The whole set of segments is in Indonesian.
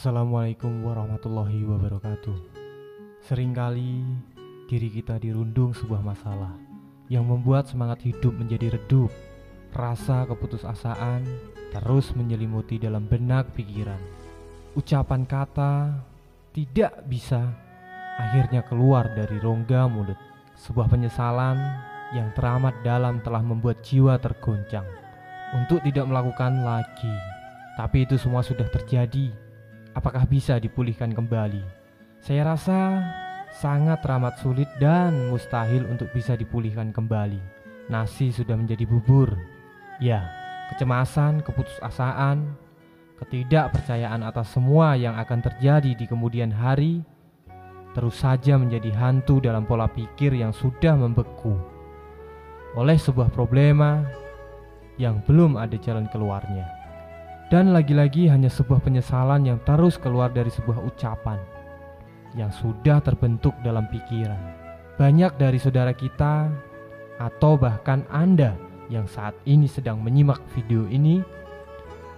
Assalamualaikum warahmatullahi wabarakatuh. Seringkali diri kita dirundung sebuah masalah yang membuat semangat hidup menjadi redup. Rasa keputusasaan terus menyelimuti dalam benak pikiran. Ucapan kata tidak bisa akhirnya keluar dari rongga mulut. Sebuah penyesalan yang teramat dalam telah membuat jiwa tergoncang untuk tidak melakukan lagi. Tapi itu semua sudah terjadi. Apakah bisa dipulihkan kembali? Saya rasa sangat teramat sulit dan mustahil untuk bisa dipulihkan kembali. Nasi sudah menjadi bubur. Ya, kecemasan, keputusasaan, ketidakpercayaan atas semua yang akan terjadi di kemudian hari terus saja menjadi hantu dalam pola pikir yang sudah membeku oleh sebuah problema yang belum ada jalan keluarnya. Dan lagi-lagi hanya sebuah penyesalan yang terus keluar dari sebuah ucapan yang sudah terbentuk dalam pikiran. Banyak dari saudara kita atau bahkan Anda yang saat ini sedang menyimak video ini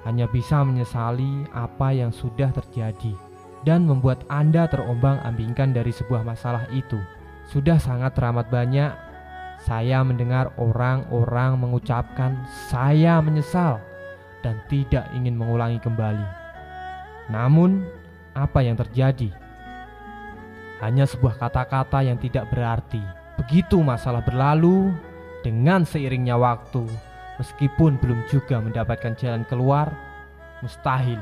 hanya bisa menyesali apa yang sudah terjadi dan membuat Anda terombang-ambingkan dari sebuah masalah itu. Sudah sangat teramat banyak saya mendengar orang-orang mengucapkan saya menyesal dan tidak ingin mengulangi kembali. Namun, apa yang terjadi? Hanya sebuah kata-kata yang tidak berarti. Begitu masalah berlalu, dengan seiringnya waktu, meskipun belum juga mendapatkan jalan keluar, mustahil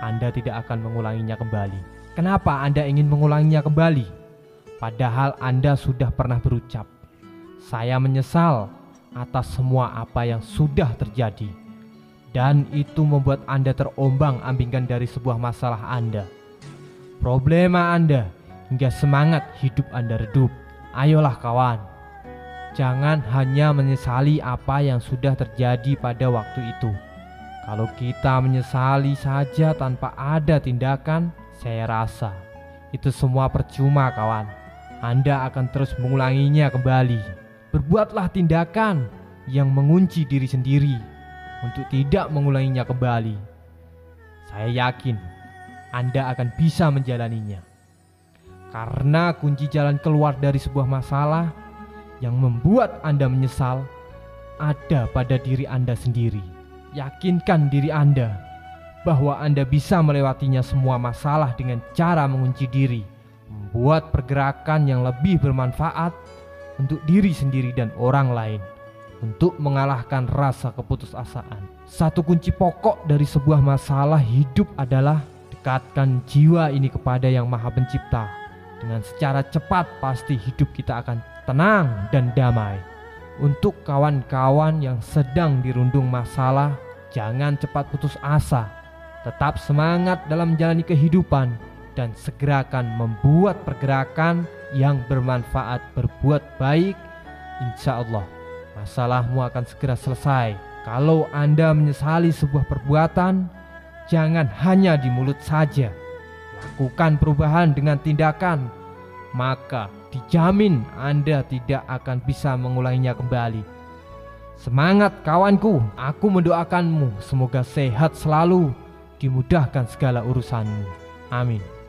Anda tidak akan mengulanginya kembali. Kenapa Anda ingin mengulanginya kembali? Padahal Anda sudah pernah berucap, "Saya menyesal atas semua apa yang sudah terjadi." Dan itu membuat Anda terombang-ambingkan dari sebuah masalah Anda. Problema Anda hingga semangat hidup Anda redup. Ayolah kawan, jangan hanya menyesali apa yang sudah terjadi pada waktu itu. Kalau kita menyesali saja tanpa ada tindakan, saya rasa itu semua percuma kawan. Anda akan terus mengulanginya kembali. Berbuatlah tindakan yang mengunci diri sendiri untuk tidak mengulanginya kembali. Saya yakin Anda akan bisa menjalaninya. Karena kunci jalan keluar dari sebuah masalah yang membuat Anda menyesal ada pada diri Anda sendiri. Yakinkan diri Anda bahwa Anda bisa melewatinya semua masalah dengan cara mengunci diri, membuat pergerakan yang lebih bermanfaat untuk diri sendiri dan orang lain untuk mengalahkan rasa keputusasaan. Satu kunci pokok dari sebuah masalah hidup adalah dekatkan jiwa ini kepada Yang Maha Pencipta. Dengan secara cepat pasti hidup kita akan tenang dan damai. Untuk kawan-kawan yang sedang dirundung masalah, jangan cepat putus asa. Tetap semangat dalam menjalani kehidupan dan segerakan membuat pergerakan yang bermanfaat berbuat baik insya Allah masalahmu akan segera selesai. Kalau Anda menyesali sebuah perbuatan, jangan hanya di mulut saja. Lakukan perubahan dengan tindakan, maka dijamin Anda tidak akan bisa mengulanginya kembali. Semangat kawanku, aku mendoakanmu semoga sehat selalu, dimudahkan segala urusanmu. Amin.